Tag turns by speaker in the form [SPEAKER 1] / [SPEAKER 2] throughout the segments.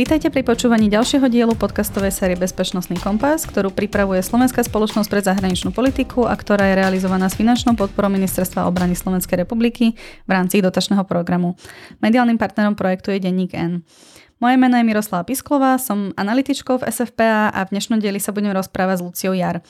[SPEAKER 1] Vítajte pri počúvaní ďalšieho dielu podcastovej série Bezpečnostný kompas, ktorú pripravuje Slovenská spoločnosť pre zahraničnú politiku a ktorá je realizovaná s finančnou podporou Ministerstva obrany Slovenskej republiky v rámci dotačného programu. Mediálnym partnerom projektu je Denník N. Moje meno je Miroslava Pisklová, som analytičkou v SFPA a v dnešnom dieli sa budem rozprávať s Luciou Jar.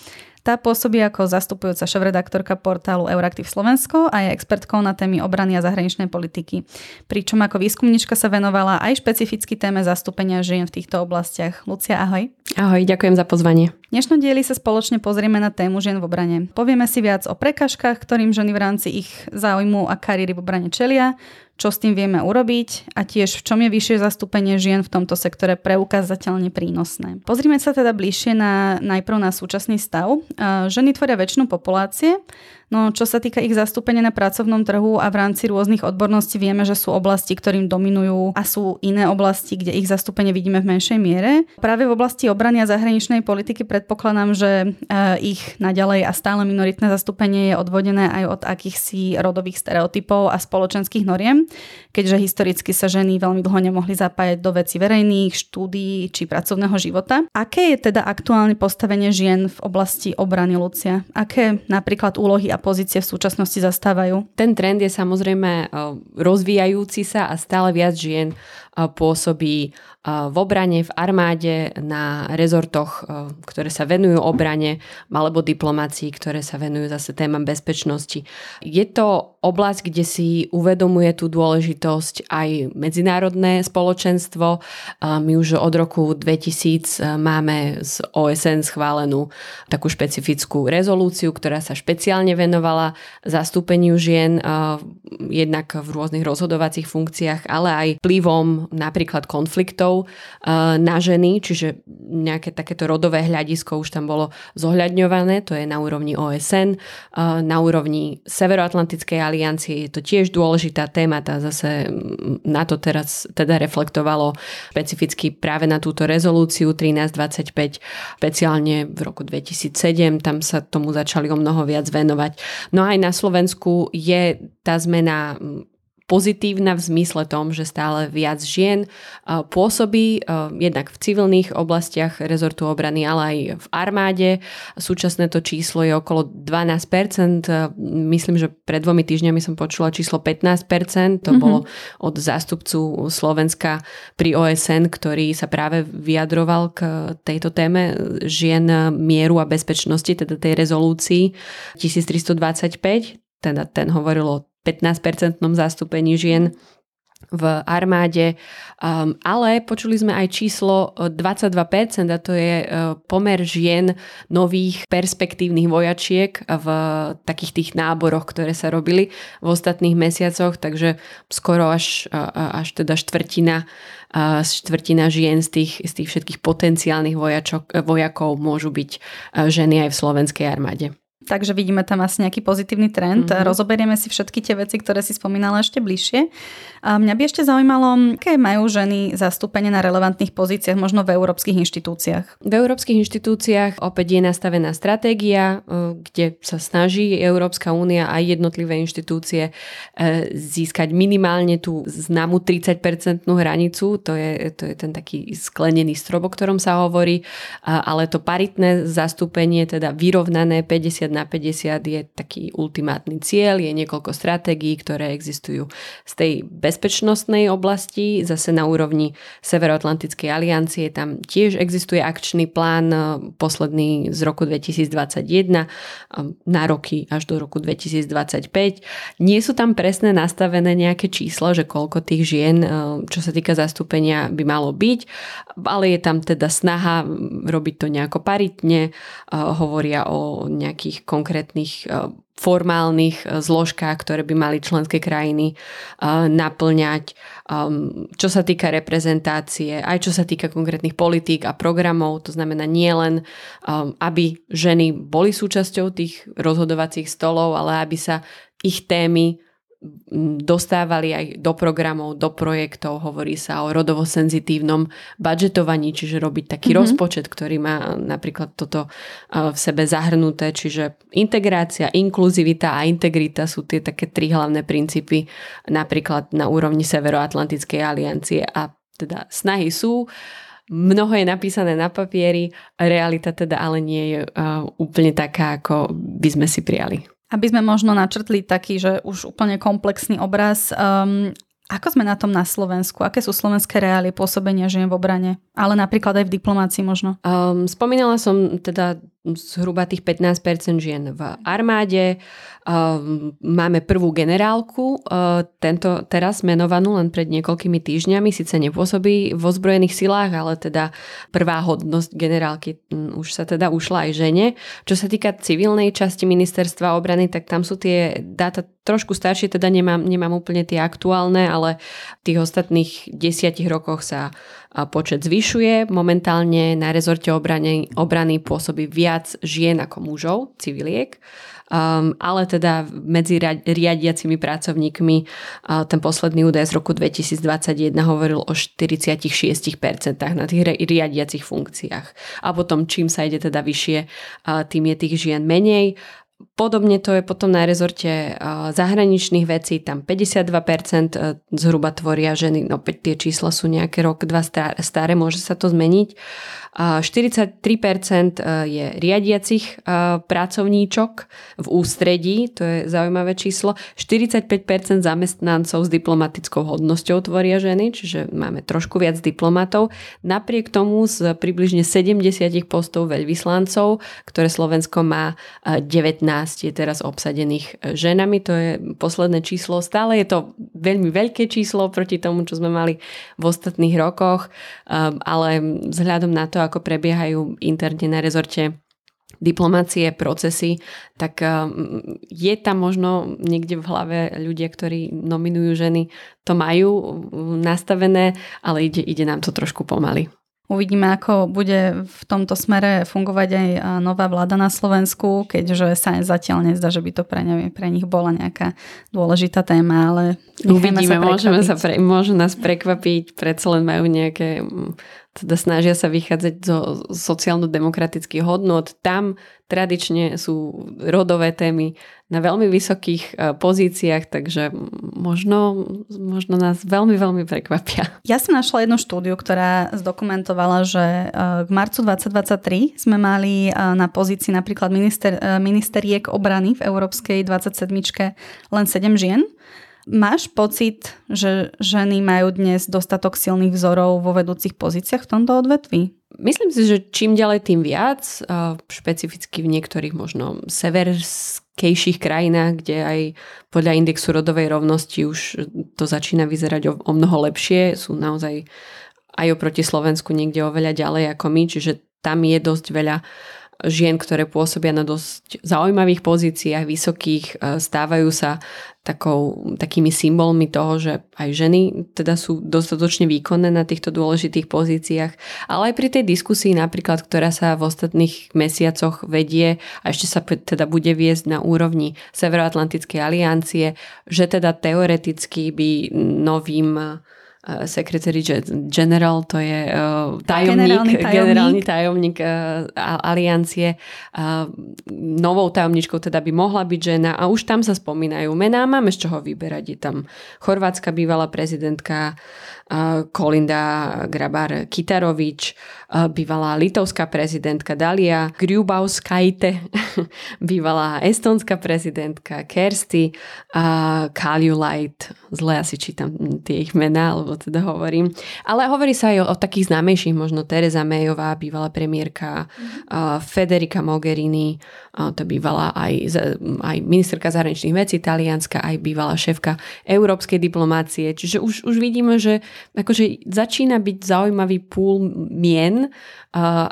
[SPEAKER 1] Tá pôsobí ako zastupujúca šéf-redaktorka portálu Euraktiv Slovensko a je expertkou na témy obrany a zahraničnej politiky. Pričom ako výskumnička sa venovala aj špecificky téme zastúpenia žien v týchto oblastiach. Lucia, ahoj.
[SPEAKER 2] Ahoj, ďakujem za pozvanie.
[SPEAKER 1] Dnešnom dieli sa spoločne pozrieme na tému žien v obrane. Povieme si viac o prekažkách, ktorým ženy v rámci ich záujmu a kariéry v obrane čelia, čo s tým vieme urobiť a tiež v čom je vyššie zastúpenie žien v tomto sektore preukázateľne prínosné. Pozrime sa teda bližšie na, najprv na súčasný stav. Ženy tvoria väčšinu populácie, No čo sa týka ich zastúpenia na pracovnom trhu a v rámci rôznych odborností vieme, že sú oblasti, ktorým dominujú a sú iné oblasti, kde ich zastúpenie vidíme v menšej miere. Práve v oblasti obrany a zahraničnej politiky predpokladám, že e, ich naďalej a stále minoritné zastúpenie je odvodené aj od akýchsi rodových stereotypov a spoločenských noriem, keďže historicky sa ženy veľmi dlho nemohli zapájať do veci verejných, štúdií či pracovného života. Aké je teda aktuálne postavenie žien v oblasti obrany, Lucia? Aké napríklad úlohy a pozície v súčasnosti zastávajú?
[SPEAKER 2] Ten trend je samozrejme eh, rozvíjajúci sa a stále viac žien pôsobí v obrane, v armáde, na rezortoch, ktoré sa venujú obrane, alebo diplomácii, ktoré sa venujú zase témam bezpečnosti. Je to oblasť, kde si uvedomuje tú dôležitosť aj medzinárodné spoločenstvo. My už od roku 2000 máme z OSN schválenú takú špecifickú rezolúciu, ktorá sa špeciálne venovala zastúpeniu žien jednak v rôznych rozhodovacích funkciách, ale aj vplyvom napríklad konfliktov eh, na ženy, čiže nejaké takéto rodové hľadisko už tam bolo zohľadňované, to je na úrovni OSN, eh, na úrovni Severoatlantickej aliancie je to tiež dôležitá téma, tá zase mm, na to teraz teda reflektovalo špecificky práve na túto rezolúciu 1325, špeciálne v roku 2007, tam sa tomu začali o mnoho viac venovať. No aj na Slovensku je tá zmena mm, pozitívna v zmysle tom, že stále viac žien pôsobí jednak v civilných oblastiach rezortu obrany, ale aj v armáde. Súčasné to číslo je okolo 12%. Myslím, že pred dvomi týždňami som počula číslo 15%. To mm-hmm. bolo od zástupcu Slovenska pri OSN, ktorý sa práve vyjadroval k tejto téme žien mieru a bezpečnosti, teda tej rezolúcii 1325 teda ten hovoril o 15-percentnom zastúpení žien v armáde, um, ale počuli sme aj číslo 22% a to je uh, pomer žien nových perspektívnych vojačiek v takých tých náboroch, ktoré sa robili v ostatných mesiacoch, takže skoro až, uh, až teda štvrtina, uh, štvrtina žien z tých, z tých všetkých potenciálnych vojačok, vojakov môžu byť ženy aj v slovenskej armáde.
[SPEAKER 1] Takže vidíme tam asi nejaký pozitívny trend. Mm-hmm. Rozoberieme si všetky tie veci, ktoré si spomínala ešte bližšie. A mňa by ešte zaujímalo, aké majú ženy zastúpenie na relevantných pozíciách, možno v európskych inštitúciách.
[SPEAKER 2] V európskych inštitúciách opäť je nastavená stratégia, e, kde sa snaží Európska únia a jednotlivé inštitúcie e, získať minimálne tú známu 30-percentnú hranicu. To je, to je ten taký sklenený strop, o ktorom sa hovorí, ale to paritné zastúpenie, teda vyrovnané 50 50 na 50 je taký ultimátny cieľ, je niekoľko stratégií, ktoré existujú z tej bezpečnostnej oblasti, zase na úrovni Severoatlantickej aliancie, tam tiež existuje akčný plán e, posledný z roku 2021 e, na roky až do roku 2025. Nie sú tam presné nastavené nejaké číslo, že koľko tých žien, e, čo sa týka zastúpenia, by malo byť, ale je tam teda snaha robiť to nejako paritne, hovoria o nejakých konkrétnych e, formálnych e, zložkách, ktoré by mali členské krajiny e, naplňať. Čo sa týka reprezentácie, aj čo sa týka konkrétnych politík a programov, to znamená nie len, aby ženy boli súčasťou tých rozhodovacích stolov, ale aby sa ich témy dostávali aj do programov, do projektov, hovorí sa o rodovo senzitívnom budžetovaní, čiže robiť taký mm-hmm. rozpočet, ktorý má napríklad toto v sebe zahrnuté, čiže integrácia, inkluzivita a integrita sú tie také tri hlavné princípy napríklad na úrovni Severoatlantickej aliancie a teda snahy sú, mnoho je napísané na papieri, realita teda ale nie je uh, úplne taká, ako by sme si prijali.
[SPEAKER 1] Aby sme možno načrtli taký, že už úplne komplexný obraz, um, ako sme na tom na Slovensku? Aké sú slovenské reály pôsobenia žien v obrane? Ale napríklad aj v diplomácii možno.
[SPEAKER 2] Um, spomínala som teda zhruba tých 15% žien v armáde. Máme prvú generálku, tento teraz menovanú len pred niekoľkými týždňami, síce nepôsobí vo zbrojených silách, ale teda prvá hodnosť generálky už sa teda ušla aj žene. Čo sa týka civilnej časti ministerstva obrany, tak tam sú tie dáta trošku staršie, teda nemám, nemám úplne tie aktuálne, ale v tých ostatných desiatich rokoch sa počet zvyšuje. Momentálne na rezorte obrany, obrany pôsobí viac žien ako mužov, civiliek. Um, ale teda medzi riadiacimi pracovníkmi uh, ten posledný údaj z roku 2021 hovoril o 46% na tých riadiacich funkciách. A potom čím sa ide teda vyššie, uh, tým je tých žien menej. Podobne to je potom na rezorte zahraničných vecí, tam 52% zhruba tvoria ženy, no tie čísla sú nejaké rok, dva staré, môže sa to zmeniť. 43% je riadiacich pracovníčok v ústredí, to je zaujímavé číslo. 45% zamestnancov s diplomatickou hodnosťou tvoria ženy, čiže máme trošku viac diplomatov. Napriek tomu z približne 70 postov veľvyslancov, ktoré Slovensko má 19 je teraz obsadených ženami, to je posledné číslo. Stále je to veľmi veľké číslo proti tomu, čo sme mali v ostatných rokoch, ale vzhľadom na to, ako prebiehajú interne na rezorte diplomácie, procesy, tak um, je tam možno niekde v hlave ľudia, ktorí nominujú ženy, to majú nastavené, ale ide, ide nám to trošku pomaly.
[SPEAKER 1] Uvidíme, ako bude v tomto smere fungovať aj nová vláda na Slovensku, keďže sa zatiaľ nezdá, že by to pre, ne, pre nich bola nejaká dôležitá téma, ale
[SPEAKER 2] Uvidíme, sa môžeme sa pre, môžu nás prekvapiť, predsa len majú nejaké teda snažia sa vychádzať zo sociálno-demokratických hodnot. Tam tradične sú rodové témy na veľmi vysokých e, pozíciách, takže možno, možno nás veľmi, veľmi prekvapia.
[SPEAKER 1] Ja som našla jednu štúdiu, ktorá zdokumentovala, že k e, marcu 2023 sme mali e, na pozícii napríklad minister, ministeriek obrany v Európskej 27 len 7 žien Máš pocit, že ženy majú dnes dostatok silných vzorov vo vedúcich pozíciách v tomto odvetví?
[SPEAKER 2] Myslím si, že čím ďalej, tým viac. Špecificky v niektorých možno severskejších krajinách, kde aj podľa indexu rodovej rovnosti už to začína vyzerať o, o mnoho lepšie. Sú naozaj aj oproti Slovensku niekde oveľa ďalej ako my, čiže tam je dosť veľa žien, ktoré pôsobia na dosť zaujímavých pozíciách, vysokých, e, stávajú sa takou, takými symbolmi toho, že aj ženy teda sú dostatočne výkonné na týchto dôležitých pozíciách, ale aj pri tej diskusii napríklad, ktorá sa v ostatných mesiacoch vedie a ešte sa teda bude viesť na úrovni Severoatlantickej aliancie, že teda teoreticky by novým Secretary General, to je uh, tajomník, generálny tajomník, generálny tajomník uh, aliancie. Novou tajomničkou teda by mohla byť žena a už tam sa spomínajú mená, máme z čoho vyberať. Je tam chorvátska bývalá prezidentka Kolinda Grabar-Kitarovič, uh, bývalá litovská prezidentka Dalia Grubauskajte, bývalá estonská prezidentka Kersti, Kaljulajt, zle asi čítam tie ich mená, alebo teda hovorím. Ale hovorí sa aj o, o takých známejších, možno Teresa Mayová, bývalá premiérka, mm-hmm. Federica Mogherini, to bývala aj, aj ministerka zahraničných vecí Talianska, aj bývalá šéfka európskej diplomácie. Čiže už, už vidíme, že akože začína byť zaujímavý púl mien a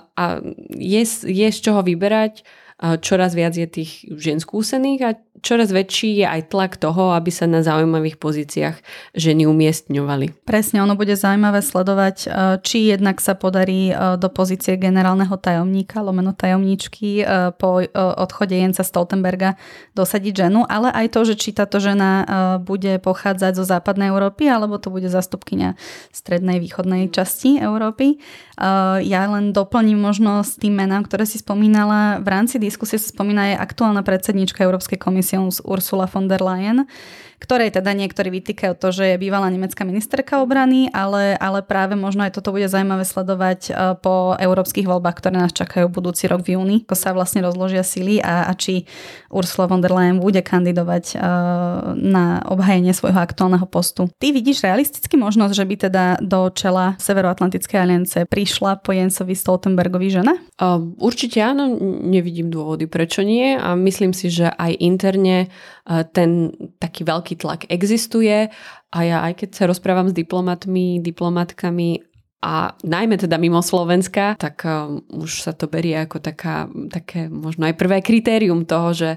[SPEAKER 2] je, je z čoho vyberať čoraz viac je tých žien skúsených a čoraz väčší je aj tlak toho, aby sa na zaujímavých pozíciách ženy umiestňovali.
[SPEAKER 1] Presne, ono bude zaujímavé sledovať, e, či jednak sa podarí e, do pozície generálneho tajomníka, lomeno tajomníčky e, po odchode Jenca Stoltenberga dosadiť ženu, ale aj to, že či táto žena bude pochádzať zo západnej Európy, alebo to bude zastupkynia strednej, východnej časti Európy. Ja len doplním možno s tým menám, ktoré si spomínala v rámci diskusie sa spomína je aktuálna predsednička Európskej komisie Ursula von der Leyen, ktorej teda niektorí vytýkajú to, že je bývalá nemecká ministerka obrany, ale, ale práve možno aj toto bude zaujímavé sledovať e, po európskych voľbách, ktoré nás čakajú budúci rok v júni, ako sa vlastne rozložia sily a, a či Ursula von der Leyen bude kandidovať uh, na obhajenie svojho aktuálneho postu. Ty vidíš realisticky možnosť, že by teda do čela Severoatlantickej aliance prišla po Jensovi Stoltenbergovi žena?
[SPEAKER 2] Uh, určite áno, nevidím dôvody, prečo nie? A myslím si, že aj interne uh, ten taký veľký tlak existuje. A ja aj keď sa rozprávam s diplomatmi, diplomatkami a najmä teda mimo Slovenska, tak um, už sa to berie ako taká, také možno aj prvé kritérium toho, že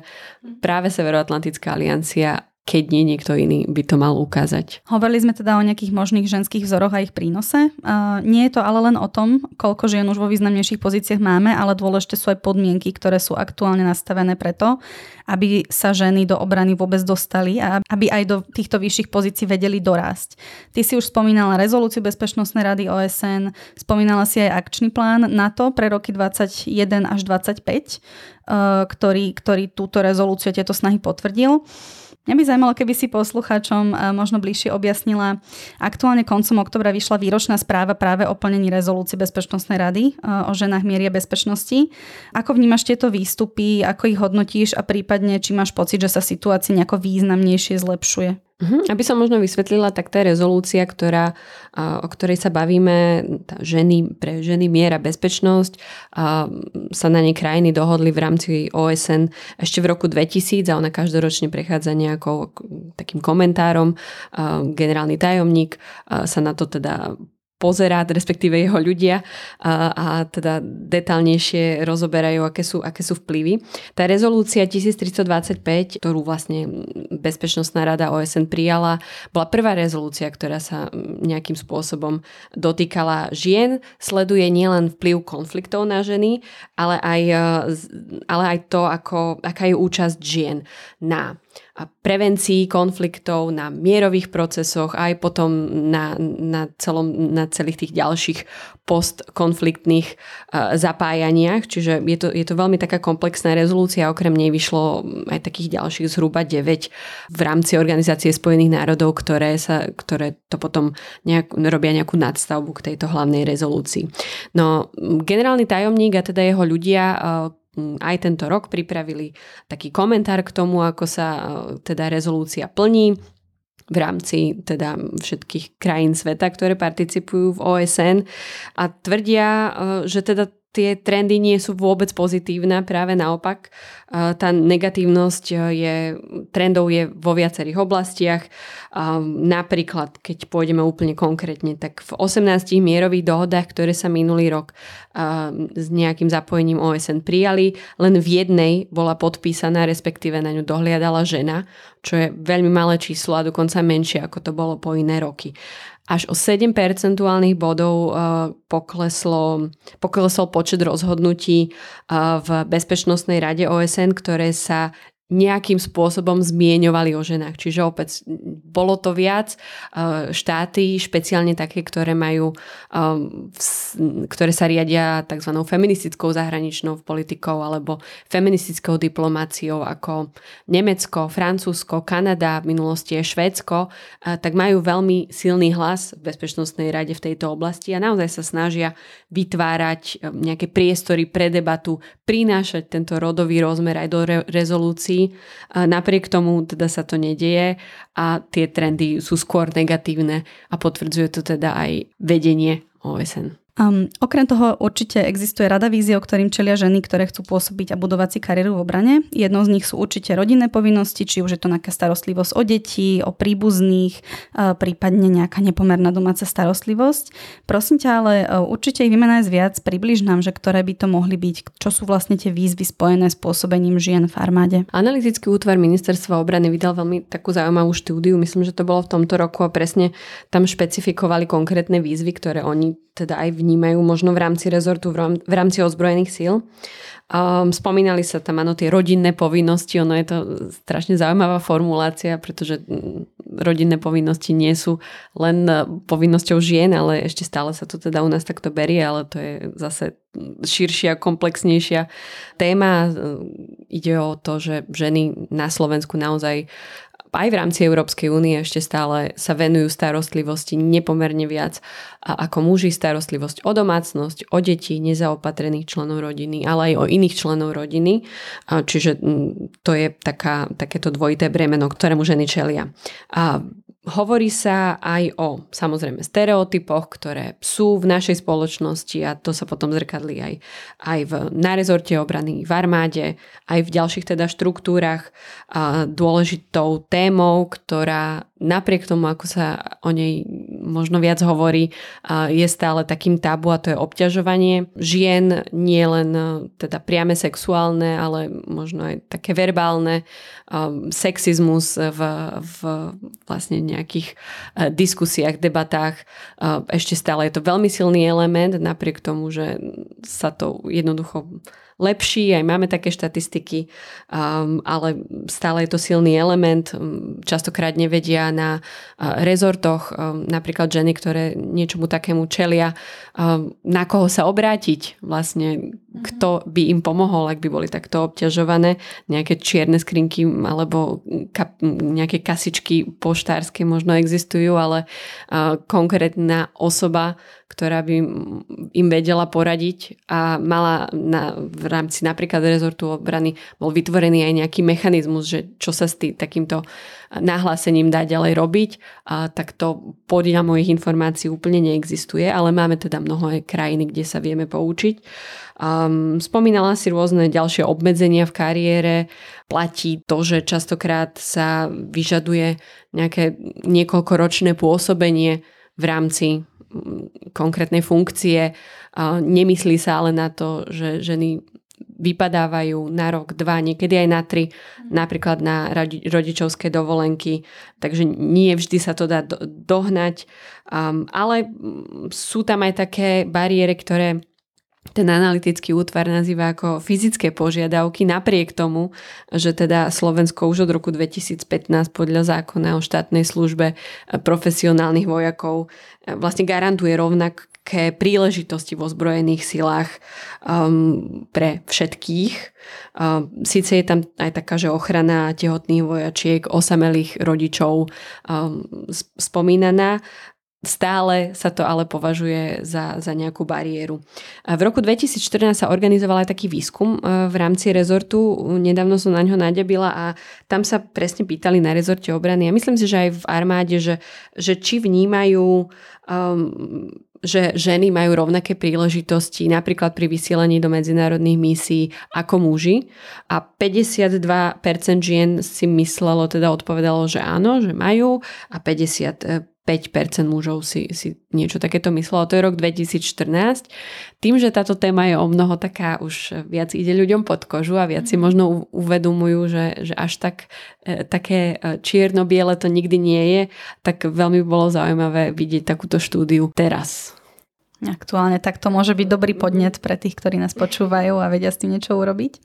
[SPEAKER 2] práve Severoatlantická aliancia keď nie niekto iný by to mal ukázať.
[SPEAKER 1] Hovorili sme teda o nejakých možných ženských vzoroch a ich prínose. Uh, nie je to ale len o tom, koľko žien už vo významnejších pozíciách máme, ale dôležité sú aj podmienky, ktoré sú aktuálne nastavené preto, aby sa ženy do obrany vôbec dostali a aby aj do týchto vyšších pozícií vedeli dorásť. Ty si už spomínala rezolúciu Bezpečnostnej rady OSN, spomínala si aj akčný plán NATO pre roky 21 až 25, uh, ktorý, ktorý túto rezolúciu, tieto snahy potvrdil. Mňa by zaujímalo, keby si poslucháčom eh, možno bližšie objasnila. Aktuálne koncom oktobra vyšla výročná správa práve o plnení rezolúcie Bezpečnostnej rady eh, o ženách mierie bezpečnosti. Ako vnímaš tieto výstupy, ako ich hodnotíš a prípadne, či máš pocit, že sa situácia nejako významnejšie zlepšuje?
[SPEAKER 2] Uh-huh. Aby som možno vysvetlila, tak tá rezolúcia, ktorá, o ktorej sa bavíme, tá ženy, pre ženy miera bezpečnosť, sa na nej krajiny dohodli v rámci OSN ešte v roku 2000 a ona každoročne prechádza nejakou takým komentárom. Generálny tajomník sa na to teda pozerať, respektíve jeho ľudia a, a teda detálnejšie rozoberajú, aké sú, aké sú vplyvy. Tá rezolúcia 1325, ktorú vlastne Bezpečnostná rada OSN prijala, bola prvá rezolúcia, ktorá sa nejakým spôsobom dotýkala žien, sleduje nielen vplyv konfliktov na ženy, ale aj, ale aj to, ako, aká je účasť žien na prevencii konfliktov, na mierových procesoch, aj potom na, na, celom, na celých tých ďalších postkonfliktných uh, zapájaniach. Čiže je to, je to veľmi taká komplexná rezolúcia, okrem nej vyšlo aj takých ďalších zhruba 9 v rámci Organizácie spojených národov, ktoré, sa, ktoré to potom nejak, robia nejakú nadstavbu k tejto hlavnej rezolúcii. No, generálny tajomník a teda jeho ľudia Mm, aj tento rok pripravili taký komentár k tomu, ako sa e, teda rezolúcia plní v rámci teda všetkých krajín sveta, ktoré participujú v OSN a tvrdia, e, že teda tie trendy nie sú vôbec pozitívne, práve naopak. Tá negatívnosť e, je, trendov je vo viacerých oblastiach. Napríklad, keď pôjdeme úplne konkrétne, tak v 18 mierových dohodách, ktoré sa minulý rok s nejakým zapojením OSN prijali, len v jednej bola podpísaná, respektíve na ňu dohliadala žena, čo je veľmi malé číslo a dokonca menšie, ako to bolo po iné roky až o 7 percentuálnych bodov uh, pokleslo, poklesol počet rozhodnutí uh, v Bezpečnostnej rade OSN, ktoré sa nejakým spôsobom zmieňovali o ženách. Čiže opäť bolo to viac e, štáty, špeciálne také, ktoré majú, e, ktoré sa riadia tzv. feministickou zahraničnou politikou alebo feministickou diplomáciou ako Nemecko, Francúzsko, Kanada, v minulosti je Švédsko, e, tak majú veľmi silný hlas v Bezpečnostnej rade v tejto oblasti a naozaj sa snažia vytvárať nejaké priestory pre debatu, prinášať tento rodový rozmer aj do re- rezolúcií Napriek tomu teda sa to nedieje a tie trendy sú skôr negatívne a potvrdzuje to teda aj vedenie OSN.
[SPEAKER 1] Um, okrem toho určite existuje rada vízie, o ktorým čelia ženy, ktoré chcú pôsobiť a budovať si kariéru v obrane. Jednou z nich sú určite rodinné povinnosti, či už je to nejaká starostlivosť o deti, o príbuzných, uh, prípadne nejaká nepomerná domáca starostlivosť. Prosím ťa, ale uh, určite ich vymenáš viac, približ nám, že ktoré by to mohli byť, čo sú vlastne tie výzvy spojené s pôsobením žien v armáde.
[SPEAKER 2] Analytický útvar ministerstva obrany vydal veľmi takú zaujímavú štúdiu, myslím, že to bolo v tomto roku a presne tam špecifikovali konkrétne výzvy, ktoré oni teda aj vnímajú možno v rámci rezortu, v rámci ozbrojených síl. Um, spomínali sa tam áno tie rodinné povinnosti, ono je to strašne zaujímavá formulácia, pretože mm, rodinné povinnosti nie sú len povinnosťou žien, ale ešte stále sa to teda u nás takto berie, ale to je zase širšia, komplexnejšia téma. Ide o to, že ženy na Slovensku naozaj aj v rámci Európskej únie ešte stále sa venujú starostlivosti nepomerne viac ako muži starostlivosť o domácnosť, o deti, nezaopatrených členov rodiny, ale aj o iných členov rodiny. Čiže to je taká, takéto dvojité bremeno, ktorému ženy čelia. A Hovorí sa aj o samozrejme stereotypoch, ktoré sú v našej spoločnosti a to sa potom zrkadlí aj, aj v, na rezorte obrany, v armáde, aj v ďalších teda štruktúrach. A dôležitou témou, ktorá napriek tomu, ako sa o nej možno viac hovorí, je stále takým tabu a to je obťažovanie žien, nie len e, teda priame sexuálne, ale možno aj také verbálne, sexizmus v, v vlastne nejakých e, diskusiách, debatách. Ešte stále je to veľmi silný element, napriek tomu, že sa to jednoducho lepší, aj máme také štatistiky, um, ale stále je to silný element. Um, častokrát nevedia na uh, rezortoch um, napríklad ženy, ktoré niečomu takému čelia, um, na koho sa obrátiť vlastne. Kto by im pomohol, ak by boli takto obťažované. Nejaké čierne skrinky alebo kap, nejaké kasičky poštárske možno existujú, ale uh, konkrétna osoba, ktorá by im vedela poradiť a mala na, v rámci napríklad rezortu obrany bol vytvorený aj nejaký mechanizmus, že čo sa s tý, takýmto nahlásením dá ďalej robiť, a tak to podľa mojich informácií úplne neexistuje, ale máme teda mnohé krajiny, kde sa vieme poučiť. Um, spomínala si rôzne ďalšie obmedzenia v kariére. Platí to, že častokrát sa vyžaduje nejaké niekoľkoročné pôsobenie v rámci konkrétnej funkcie. Nemyslí sa ale na to, že ženy vypadávajú na rok, dva, niekedy aj na tri, napríklad na rodičovské dovolenky, takže nie vždy sa to dá dohnať, um, ale sú tam aj také bariéry, ktoré ten analytický útvar nazýva ako fyzické požiadavky, napriek tomu, že teda Slovensko už od roku 2015 podľa zákona o štátnej službe profesionálnych vojakov e, vlastne garantuje rovnaké príležitosti v ozbrojených silách um, pre všetkých. Um, Sice je tam aj taká, že ochrana tehotných vojačiek, osamelých rodičov um, spomínaná, Stále sa to ale považuje za, za nejakú bariéru. V roku 2014 sa organizoval aj taký výskum e, v rámci rezortu. Nedávno som na ňo nadebila a tam sa presne pýtali na rezorte obrany. A myslím si, že aj v armáde, že, že či vnímajú um, že ženy majú rovnaké príležitosti napríklad pri vysielaní do medzinárodných misií ako muži a 52% žien si myslelo, teda odpovedalo, že áno, že majú a 50 5% mužov si, si niečo takéto myslelo. To je rok 2014. Tým, že táto téma je o mnoho taká, už viac ide ľuďom pod kožu a viac si mhm. možno uvedomujú, že, že až tak e, také e, čierno-biele to nikdy nie je, tak veľmi bolo zaujímavé vidieť takúto štúdiu teraz.
[SPEAKER 1] Aktuálne tak to môže byť dobrý podnet pre tých, ktorí nás počúvajú a vedia s tým niečo urobiť.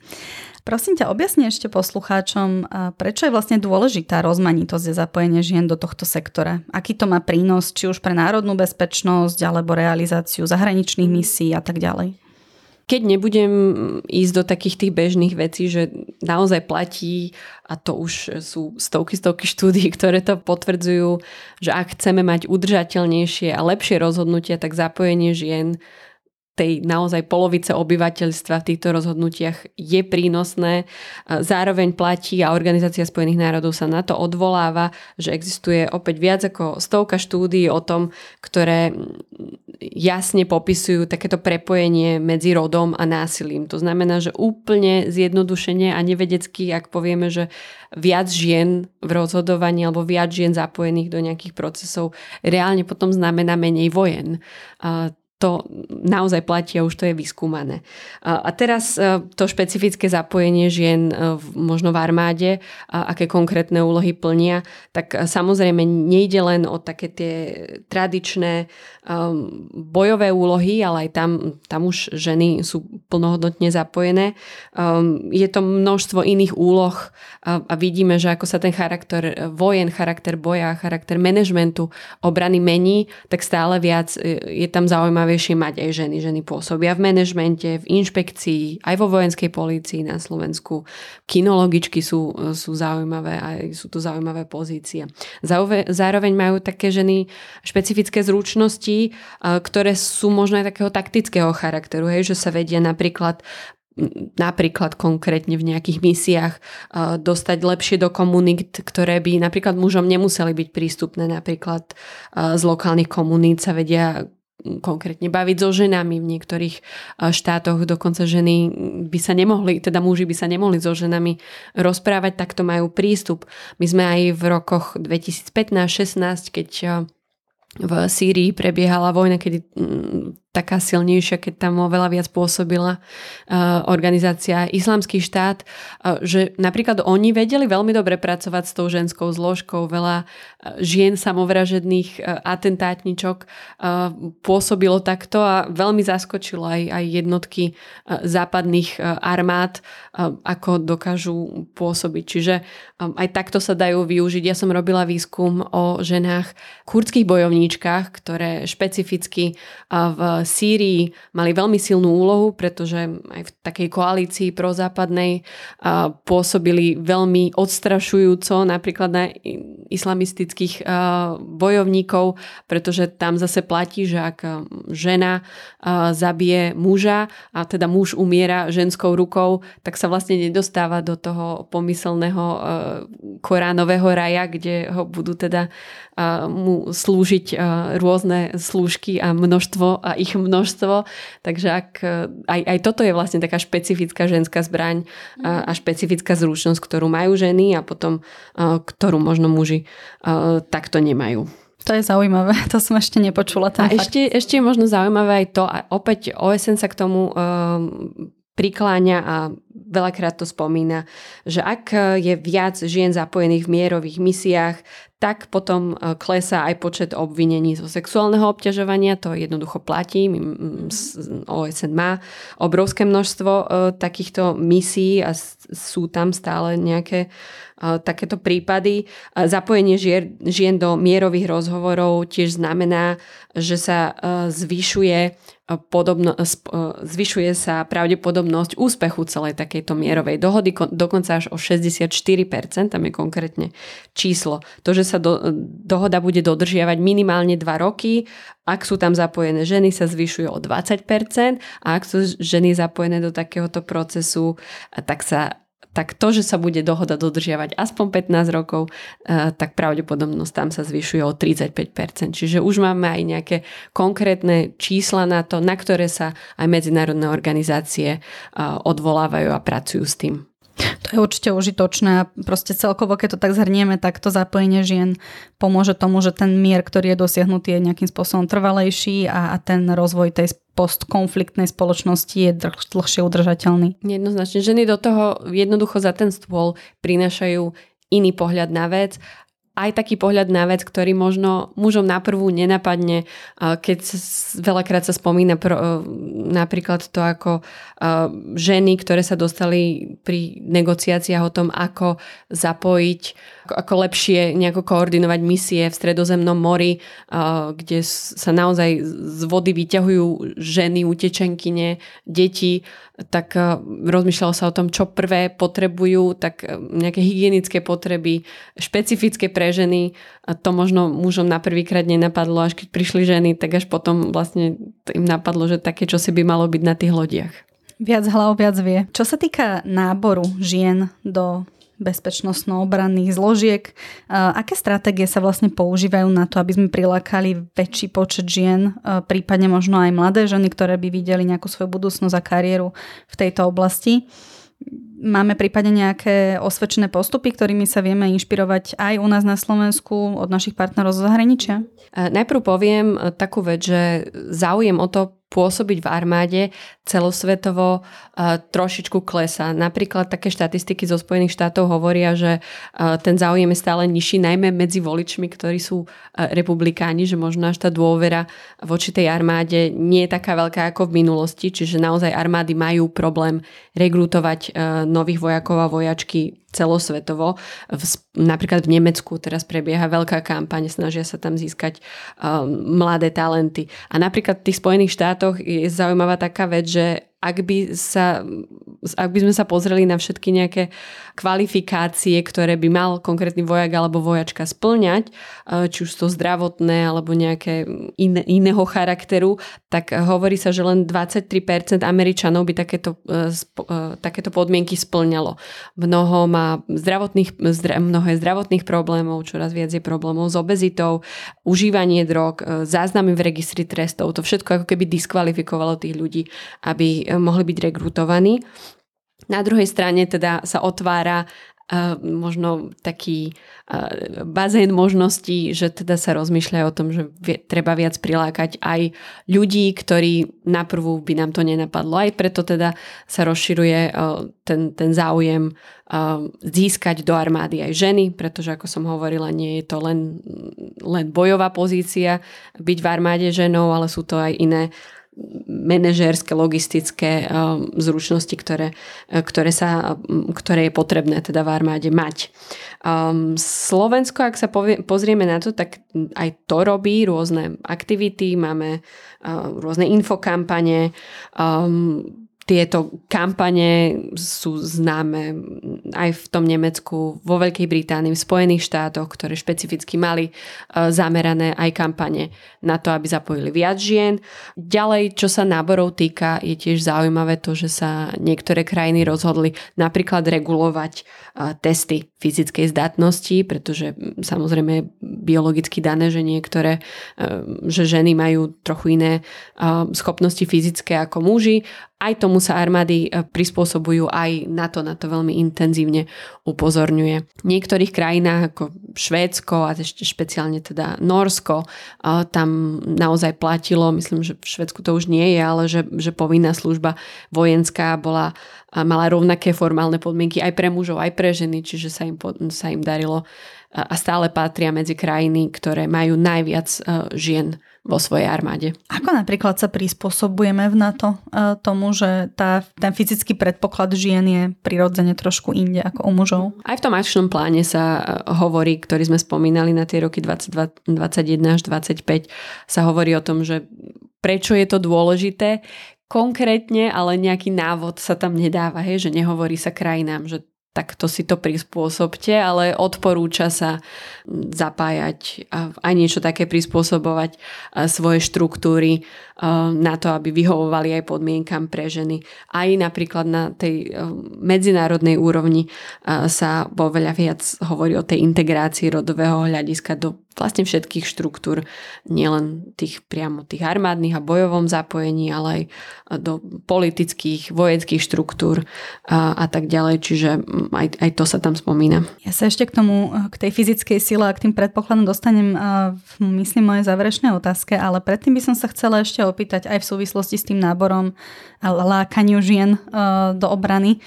[SPEAKER 1] Prosím ťa, objasni ešte poslucháčom, prečo je vlastne dôležitá rozmanitosť a zapojenie žien do tohto sektora. Aký to má prínos, či už pre národnú bezpečnosť, alebo realizáciu zahraničných misií a tak ďalej?
[SPEAKER 2] Keď nebudem ísť do takých tých bežných vecí, že naozaj platí, a to už sú stovky, stovky štúdí, ktoré to potvrdzujú, že ak chceme mať udržateľnejšie a lepšie rozhodnutia, tak zapojenie žien tej naozaj polovice obyvateľstva v týchto rozhodnutiach je prínosné. Zároveň platí a Organizácia spojených národov sa na to odvoláva, že existuje opäť viac ako stovka štúdií o tom, ktoré jasne popisujú takéto prepojenie medzi rodom a násilím. To znamená, že úplne zjednodušene a nevedecky, ak povieme, že viac žien v rozhodovaní alebo viac žien zapojených do nejakých procesov reálne potom znamená menej vojen to naozaj platí a už to je vyskúmané. A teraz e, to špecifické zapojenie žien e, možno v armáde, aké konkrétne úlohy plnia, tak e, samozrejme nejde len o také tie tradičné bojové úlohy, ale aj tam, tam už ženy sú plnohodnotne zapojené. Je to množstvo iných úloh a vidíme, že ako sa ten charakter vojen, charakter boja, charakter manažmentu obrany mení, tak stále viac je tam zaujímavé zaujímavejšie mať aj ženy. Ženy pôsobia v manažmente, v inšpekcii, aj vo vojenskej polícii na Slovensku. Kinologičky sú, sú zaujímavé, aj sú tu zaujímavé pozície. Zároveň majú také ženy špecifické zručnosti, ktoré sú možno aj takého taktického charakteru, hej, že sa vedia napríklad napríklad konkrétne v nejakých misiách dostať lepšie do komunít, ktoré by napríklad mužom nemuseli byť prístupné. Napríklad z lokálnych komunít sa vedia konkrétne baviť so ženami. V niektorých štátoch dokonca ženy by sa nemohli, teda muži by sa nemohli so ženami rozprávať, takto majú prístup. My sme aj v rokoch 2015-16, keď v Sýrii prebiehala vojna, kedy taká silnejšia, keď tam oveľa viac pôsobila uh, organizácia Islamský štát, uh, že napríklad oni vedeli veľmi dobre pracovať s tou ženskou zložkou. Veľa uh, žien samovražedných atentátničok pôsobilo takto a veľmi zaskočilo aj, aj jednotky západných armád, ako dokážu pôsobiť. Čiže aj takto sa dajú využiť. Ja som robila výskum o ženách kurdských bojovníčkach, ktoré špecificky v Sýrii mali veľmi silnú úlohu, pretože aj v takej koalícii prozápadnej pôsobili veľmi odstrašujúco napríklad na islamistických bojovníkov, pretože tam zase platí, že ak žena zabije muža a teda muž umiera ženskou rukou, tak sa vlastne nedostáva do toho pomyselného koránového raja, kde ho budú teda mu slúžiť rôzne slúžky a množstvo a ich množstvo. Takže ak, aj, aj toto je vlastne taká špecifická ženská zbraň a, a špecifická zručnosť, ktorú majú ženy a potom ktorú možno muži takto nemajú.
[SPEAKER 1] To je zaujímavé, to som ešte nepočula.
[SPEAKER 2] Ten a fakt. ešte, ešte je možno zaujímavé aj to, a opäť OSN sa k tomu um, prikláňa a veľakrát to spomína, že ak je viac žien zapojených v mierových misiách, tak potom e, klesá aj počet obvinení zo sexuálneho obťažovania, to jednoducho platí. OSN má obrovské množstvo e, takýchto misií a sú tam stále nejaké e, takéto prípady. Zapojenie žien do mierových rozhovorov tiež znamená, že sa zvyšuje podobno, zvyšuje sa pravdepodobnosť úspechu celej takejto mierovej dohody, dokonca až o 64%, tam je konkrétne číslo. To, že sa do, dohoda bude dodržiavať minimálne 2 roky, ak sú tam zapojené ženy, sa zvyšuje o 20% a ak sú ženy zapojené do takéhoto procesu, tak sa tak to, že sa bude dohoda dodržiavať aspoň 15 rokov, tak pravdepodobnosť tam sa zvyšuje o 35%. Čiže už máme aj nejaké konkrétne čísla na to, na ktoré sa aj medzinárodné organizácie odvolávajú a pracujú s tým.
[SPEAKER 1] To je určite užitočné a proste celkovo, keď to tak zhrnieme, tak to zapojenie žien pomôže tomu, že ten mier, ktorý je dosiahnutý, je nejakým spôsobom trvalejší a, a ten rozvoj tej postkonfliktnej spoločnosti je dlh, dlhšie udržateľný.
[SPEAKER 2] Jednoznačne. Ženy do toho jednoducho za ten stôl prinášajú iný pohľad na vec aj taký pohľad na vec, ktorý možno mužom na prvú nenapadne, keď veľakrát sa spomína pro, napríklad to ako ženy, ktoré sa dostali pri negociáciách o tom, ako zapojiť, ako lepšie nejako koordinovať misie v stredozemnom mori, kde sa naozaj z vody vyťahujú ženy, utečenkyne, deti, tak eh, rozmýšľalo sa o tom, čo prvé potrebujú, tak nejaké hygienické potreby, špecifické pre ženy. To možno mužom na prvýkrát nenapadlo, až keď prišli ženy, tak až potom vlastne im napadlo, že také čo si by malo byť na tých lodiach.
[SPEAKER 1] Viac hlav, viac vie. Čo sa týka náboru žien do bezpečnostno-obranných zložiek. Aké stratégie sa vlastne používajú na to, aby sme prilákali väčší počet žien, prípadne možno aj mladé ženy, ktoré by videli nejakú svoju budúcnosť a kariéru v tejto oblasti? máme prípadne nejaké osvedčené postupy, ktorými sa vieme inšpirovať aj u nás na Slovensku od našich partnerov zo zahraničia?
[SPEAKER 2] Najprv poviem takú vec, že záujem o to pôsobiť v armáde celosvetovo uh, trošičku klesá. Napríklad také štatistiky zo Spojených štátov hovoria, že uh, ten záujem je stále nižší, najmä medzi voličmi, ktorí sú uh, republikáni, že možno až tá dôvera voči tej armáde nie je taká veľká ako v minulosti, čiže naozaj armády majú problém rekrutovať nových vojakov a vojačky celosvetovo. V, napríklad v Nemecku teraz prebieha veľká kampaň, snažia sa tam získať um, mladé talenty. A napríklad v tých Spojených štátoch je zaujímavá taká vec, že ak by, sa, ak by sme sa pozreli na všetky nejaké kvalifikácie, ktoré by mal konkrétny vojak alebo vojačka splňať, eh, či už to zdravotné alebo nejaké iné, iného charakteru, tak hovorí sa, že len 23% Američanov by takéto, eh, eh, takéto podmienky splňalo. Mnoho má zdravotných, zdra, mnoho zdravotných problémov, čoraz viac je problémov s obezitou, užívanie drog, záznamy v registri trestov, to všetko ako keby diskvalifikovalo tých ľudí, aby mohli byť rekrutovaní. Na druhej strane teda sa otvára uh, možno taký uh, bazén možností, že teda sa rozmýšľa o tom, že treba viac prilákať aj ľudí, ktorí na prvú by nám to nenapadlo. Aj preto teda sa rozširuje uh, ten, ten záujem získať do armády aj ženy, pretože ako som hovorila, nie je to len, len bojová pozícia byť v armáde ženou, ale sú to aj iné manažérske, logistické um, zručnosti, ktoré, ktoré, sa, ktoré je potrebné teda v armáde mať. Um, Slovensko, ak sa povie, pozrieme na to, tak aj to robí rôzne aktivity, máme uh, rôzne infokampane, um, tieto kampane sú známe aj v tom Nemecku, vo Veľkej Británii, v Spojených štátoch, ktoré špecificky mali e, zamerané aj kampane na to, aby zapojili viac žien. Ďalej, čo sa náborov týka, je tiež zaujímavé to, že sa niektoré krajiny rozhodli napríklad regulovať e, testy fyzickej zdatnosti, pretože samozrejme je biologicky dané, že niektoré, e, že ženy majú trochu iné schopnosti fyzické ako muži aj tomu sa armády e, prispôsobujú, aj na to, na to veľmi intenzívne upozorňuje. V niektorých krajinách ako Švédsko a ešte špeciálne teda Norsko, e, tam naozaj platilo, myslím, že v Švédsku to už nie je, ale že, že povinná služba vojenská bola, mala rovnaké formálne podmienky aj pre mužov, aj pre ženy, čiže sa im, sa im darilo a stále patria medzi krajiny, ktoré majú najviac e, žien vo svojej armáde.
[SPEAKER 1] Ako napríklad sa prispôsobujeme v NATO e, tomu, že tá, ten fyzický predpoklad žien je prirodzene trošku inde ako u mužov?
[SPEAKER 2] Aj v tom akčnom pláne sa e, hovorí, ktorý sme spomínali na tie roky 2021 až 2025, sa hovorí o tom, že prečo je to dôležité, konkrétne, ale nejaký návod sa tam nedáva, hej, že nehovorí sa krajinám, že takto si to prispôsobte, ale odporúča sa zapájať a aj niečo také prispôsobovať svoje štruktúry na to, aby vyhovovali aj podmienkam pre ženy. Aj napríklad na tej medzinárodnej úrovni sa oveľa viac hovorí o tej integrácii rodového hľadiska do vlastne všetkých štruktúr, nielen tých priamo tých armádnych a bojovom zapojení, ale aj do politických, vojenských štruktúr a, a tak ďalej, čiže aj, aj to sa tam spomína.
[SPEAKER 1] Ja sa ešte k tomu, k tej fyzickej sile a k tým predpokladom dostanem, myslím, moje záverečné otázke, ale predtým by som sa chcela ešte opýtať aj v súvislosti s tým náborom lákaniu žien do obrany.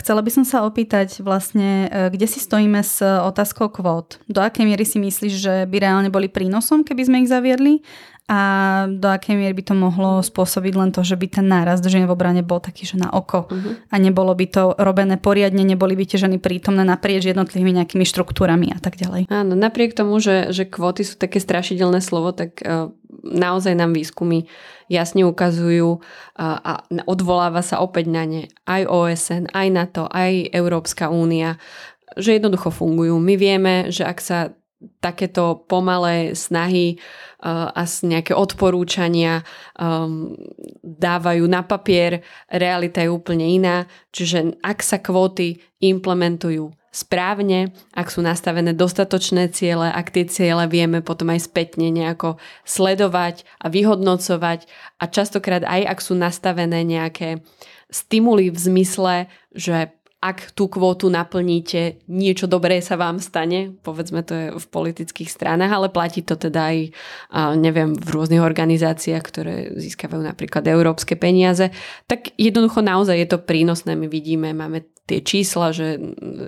[SPEAKER 1] Chcela by som sa opýtať vlastne, e, kde si stojíme s otázkou kvót. Do akej miery si myslíš, že by reálne boli prínosom, keby sme ich zaviedli? A do akej miery by to mohlo spôsobiť len to, že by ten nárast žien v obrane bol taký, že na oko uh-huh. a nebolo by to robené poriadne, neboli by tie ženy prítomné naprieč jednotlivými nejakými štruktúrami a tak ďalej.
[SPEAKER 2] Áno, napriek tomu, že, že kvóty sú také strašidelné slovo, tak uh, naozaj nám výskumy jasne ukazujú a, a odvoláva sa opäť na ne aj OSN, aj NATO, aj Európska únia, že jednoducho fungujú. My vieme, že ak sa takéto pomalé snahy uh, a nejaké odporúčania um, dávajú na papier, realita je úplne iná. Čiže ak sa kvóty implementujú správne, ak sú nastavené dostatočné ciele, ak tie ciele vieme potom aj spätne nejako sledovať a vyhodnocovať a častokrát aj ak sú nastavené nejaké stimuly v zmysle, že ak tú kvótu naplníte, niečo dobré sa vám stane. Povedzme to je v politických stranách, ale platí to teda aj, neviem, v rôznych organizáciách, ktoré získavajú napríklad európske peniaze. Tak jednoducho naozaj je to prínosné. My vidíme, máme tie čísla, že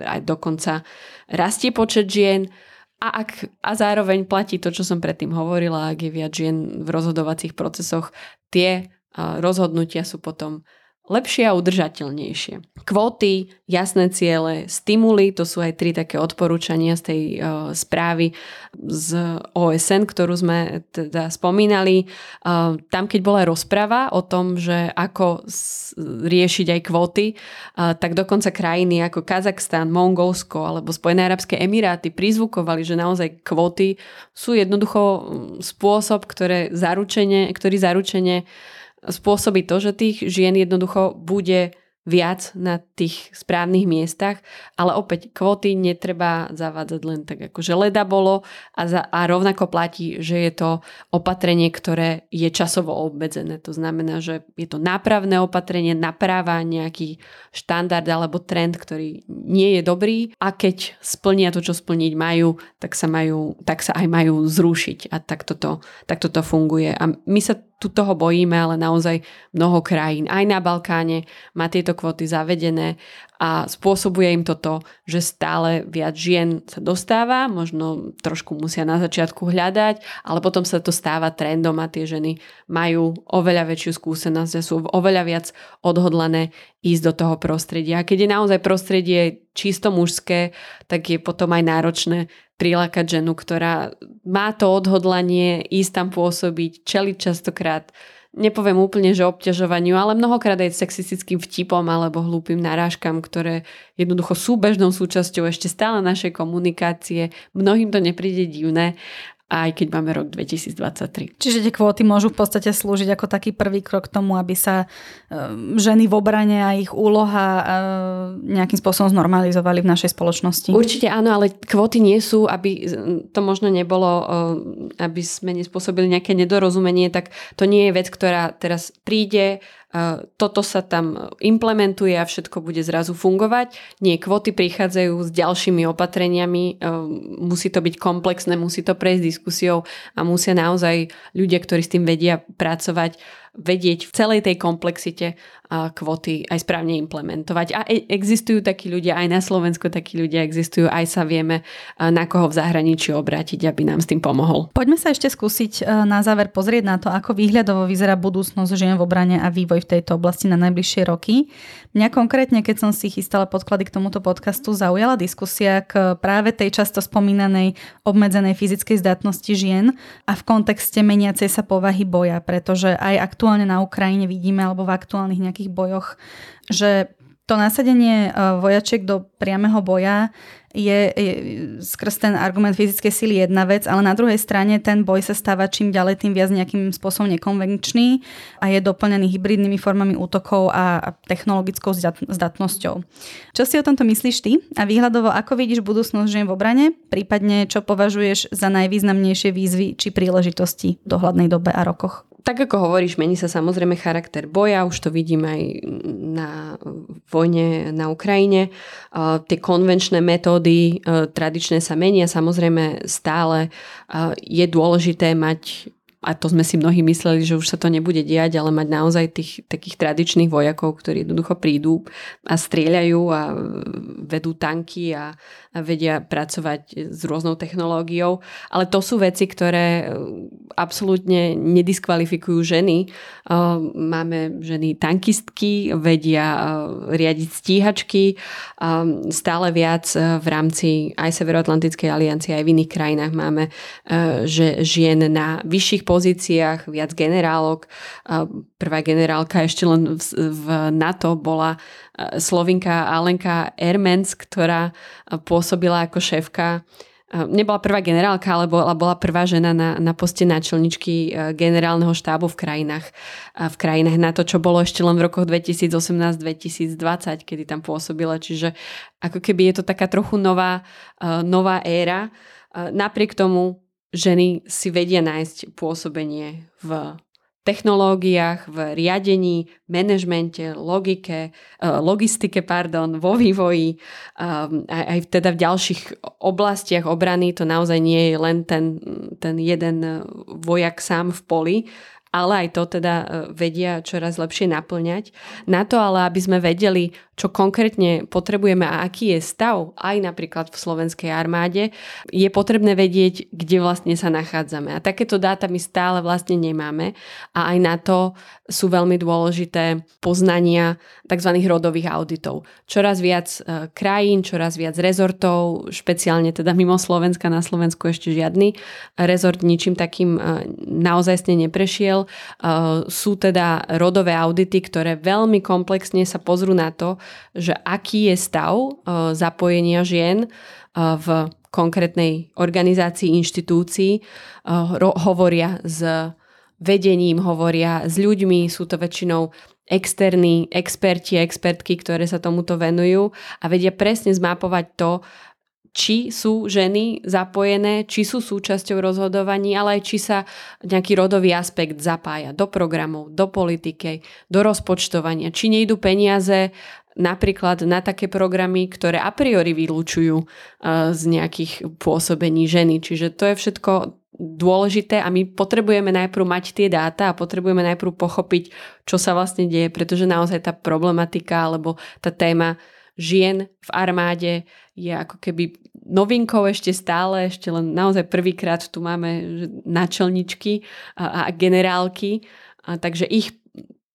[SPEAKER 2] aj dokonca rastie počet žien, a, ak, a zároveň platí to, čo som predtým hovorila, ak je viac žien v rozhodovacích procesoch, tie rozhodnutia sú potom lepšie a udržateľnejšie. Kvóty, jasné ciele, stimuly, to sú aj tri také odporúčania z tej uh, správy z OSN, ktorú sme teda spomínali. Uh, tam, keď bola rozprava o tom, že ako riešiť aj kvóty, uh, tak dokonca krajiny ako Kazachstan, Mongolsko alebo Spojené arabské emiráty prizvukovali, že naozaj kvóty sú jednoducho spôsob, ktoré zaručenie, ktorý zaručenie spôsobí to, že tých žien jednoducho bude viac na tých správnych miestach, ale opäť kvóty netreba zavádzať len tak ako že leda bolo a, za, a rovnako platí, že je to opatrenie, ktoré je časovo obmedzené. To znamená, že je to nápravné opatrenie, napráva nejaký štandard alebo trend, ktorý nie je dobrý a keď splnia to, čo splniť majú, tak sa, majú, tak sa aj majú zrušiť a tak toto, tak toto funguje. A my sa tu toho bojíme, ale naozaj mnoho krajín, aj na Balkáne, má tieto kvóty zavedené a spôsobuje im toto, že stále viac žien sa dostáva, možno trošku musia na začiatku hľadať, ale potom sa to stáva trendom a tie ženy majú oveľa väčšiu skúsenosť a sú oveľa viac odhodlané ísť do toho prostredia. A keď je naozaj prostredie čisto mužské, tak je potom aj náročné prilákať ženu, ktorá má to odhodlanie ísť tam pôsobiť, čeliť častokrát nepoviem úplne, že obťažovaniu, ale mnohokrát aj sexistickým vtipom alebo hlúpým narážkam, ktoré jednoducho sú bežnou súčasťou ešte stále našej komunikácie. Mnohým to nepríde divné aj keď máme rok 2023.
[SPEAKER 1] Čiže tie kvóty môžu v podstate slúžiť ako taký prvý krok k tomu, aby sa ženy v obrane a ich úloha nejakým spôsobom znormalizovali v našej spoločnosti.
[SPEAKER 2] Určite áno, ale kvóty nie sú, aby to možno nebolo, aby sme nespôsobili nejaké nedorozumenie, tak to nie je vec, ktorá teraz príde, toto sa tam implementuje a všetko bude zrazu fungovať. Nie, kvoty prichádzajú s ďalšími opatreniami, musí to byť komplexné, musí to prejsť diskusiou a musia naozaj ľudia, ktorí s tým vedia pracovať, vedieť v celej tej komplexite kvóty aj správne implementovať. A e, existujú takí ľudia, aj na Slovensku takí ľudia existujú, aj sa vieme na koho v zahraničí obrátiť, aby nám s tým pomohol.
[SPEAKER 1] Poďme sa ešte skúsiť na záver pozrieť na to, ako výhľadovo vyzerá budúcnosť žien v obrane a vývoj v tejto oblasti na najbližšie roky. Mňa konkrétne, keď som si chystala podklady k tomuto podcastu, zaujala diskusia k práve tej často spomínanej obmedzenej fyzickej zdatnosti žien a v kontexte meniacej sa povahy boja, pretože aj aktuálne na Ukrajine vidíme alebo v aktuálnych nejakých bojoch, že to nasadenie e, vojačiek do priameho boja je, je skrz ten argument fyzickej sily jedna vec, ale na druhej strane ten boj sa stáva čím ďalej tým viac nejakým spôsobom nekonvenčný a je doplnený hybridnými formami útokov a technologickou zdatnosťou. Čo si o tomto myslíš ty a výhľadovo ako vidíš budúcnosť žien v obrane, prípadne čo považuješ za najvýznamnejšie výzvy či príležitosti v dohľadnej dobe a rokoch?
[SPEAKER 2] Tak ako hovoríš, mení sa samozrejme charakter boja, už to vidím aj na vojne na Ukrajine. Tie konvenčné metódy e, tradičné sa menia, samozrejme stále je dôležité mať a to sme si mnohí mysleli, že už sa to nebude diať, ale mať naozaj tých takých tradičných vojakov, ktorí jednoducho prídu a strieľajú a vedú tanky a, vedia pracovať s rôznou technológiou. Ale to sú veci, ktoré absolútne nediskvalifikujú ženy. Máme ženy tankistky, vedia riadiť stíhačky. Stále viac v rámci aj Severoatlantickej aliancie, aj v iných krajinách máme že žien na vyšších pozíciách, viac generálok. Prvá generálka ešte len v NATO bola Slovinka Alenka Ermens, ktorá pôsobila ako šéfka nebola prvá generálka, ale bola, prvá žena na, na poste náčelničky generálneho štábu v krajinách, v krajinách na to, čo bolo ešte len v rokoch 2018-2020, kedy tam pôsobila. Čiže ako keby je to taká trochu nová, nová éra. Napriek tomu ženy si vedia nájsť pôsobenie v technológiách, v riadení, manažmente, logike, eh, logistike, pardon, vo vývoji, ehm, aj, teda v ďalších oblastiach obrany to naozaj nie je len ten, ten jeden eh, vojak sám v poli, ale aj to teda e, vedia čoraz lepšie naplňať. Na to ale, aby sme vedeli, čo konkrétne potrebujeme a aký je stav aj napríklad v slovenskej armáde, je potrebné vedieť, kde vlastne sa nachádzame. A takéto dáta my stále vlastne nemáme a aj na to sú veľmi dôležité poznania tzv. rodových auditov. Čoraz viac e, krajín, čoraz viac rezortov, špeciálne teda mimo Slovenska, na Slovensku ešte žiadny rezort ničím takým e, naozaj neprešiel Uh, sú teda rodové audity, ktoré veľmi komplexne sa pozrú na to, že aký je stav uh, zapojenia žien uh, v konkrétnej organizácii, inštitúcii, hovoria s vedením, hovoria s ľuďmi, sú to väčšinou externí experti expertky, ktoré sa tomuto venujú a vedia presne zmapovať to, či sú ženy zapojené, či sú súčasťou rozhodovaní, ale aj či sa nejaký rodový aspekt zapája do programov, do politiky, do rozpočtovania, či nejdu peniaze napríklad na také programy, ktoré a priori vylúčujú uh, z nejakých pôsobení ženy. Čiže to je všetko dôležité a my potrebujeme najprv mať tie dáta a potrebujeme najprv pochopiť, čo sa vlastne deje, pretože naozaj tá problematika alebo tá téma žien v armáde je ako keby novinkou ešte stále, ešte len naozaj prvýkrát tu máme načelničky a, a generálky, a takže ich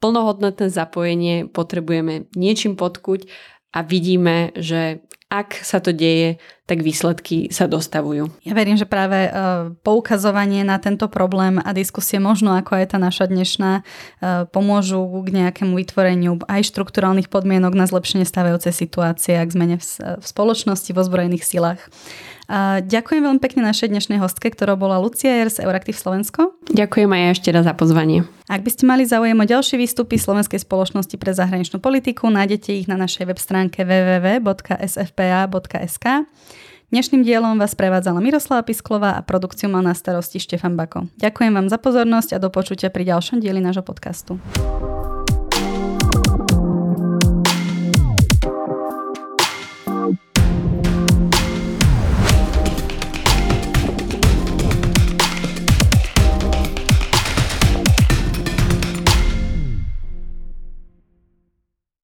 [SPEAKER 2] plnohodnotné zapojenie potrebujeme niečím podkuť a vidíme, že ak sa to deje, tak výsledky sa dostavujú.
[SPEAKER 1] Ja verím, že práve uh, poukazovanie na tento problém a diskusie možno ako aj tá naša dnešná uh, pomôžu k nejakému vytvoreniu aj štrukturálnych podmienok na zlepšenie stavajúcej situácie a k zmene v, v spoločnosti, vo zbrojených silách. Ďakujem veľmi pekne našej dnešnej hostke, ktorou bola Lucia Jer z Euraktiv Slovensko.
[SPEAKER 2] Ďakujem aj ešte raz za pozvanie.
[SPEAKER 1] Ak by ste mali záujem o ďalšie výstupy Slovenskej spoločnosti pre zahraničnú politiku, nájdete ich na našej web stránke www.sfpa.sk. Dnešným dielom vás prevádzala Miroslava Pisklová a produkciu mal na starosti Štefan Bako. Ďakujem vám za pozornosť a do počutia pri ďalšom dieli nášho podcastu.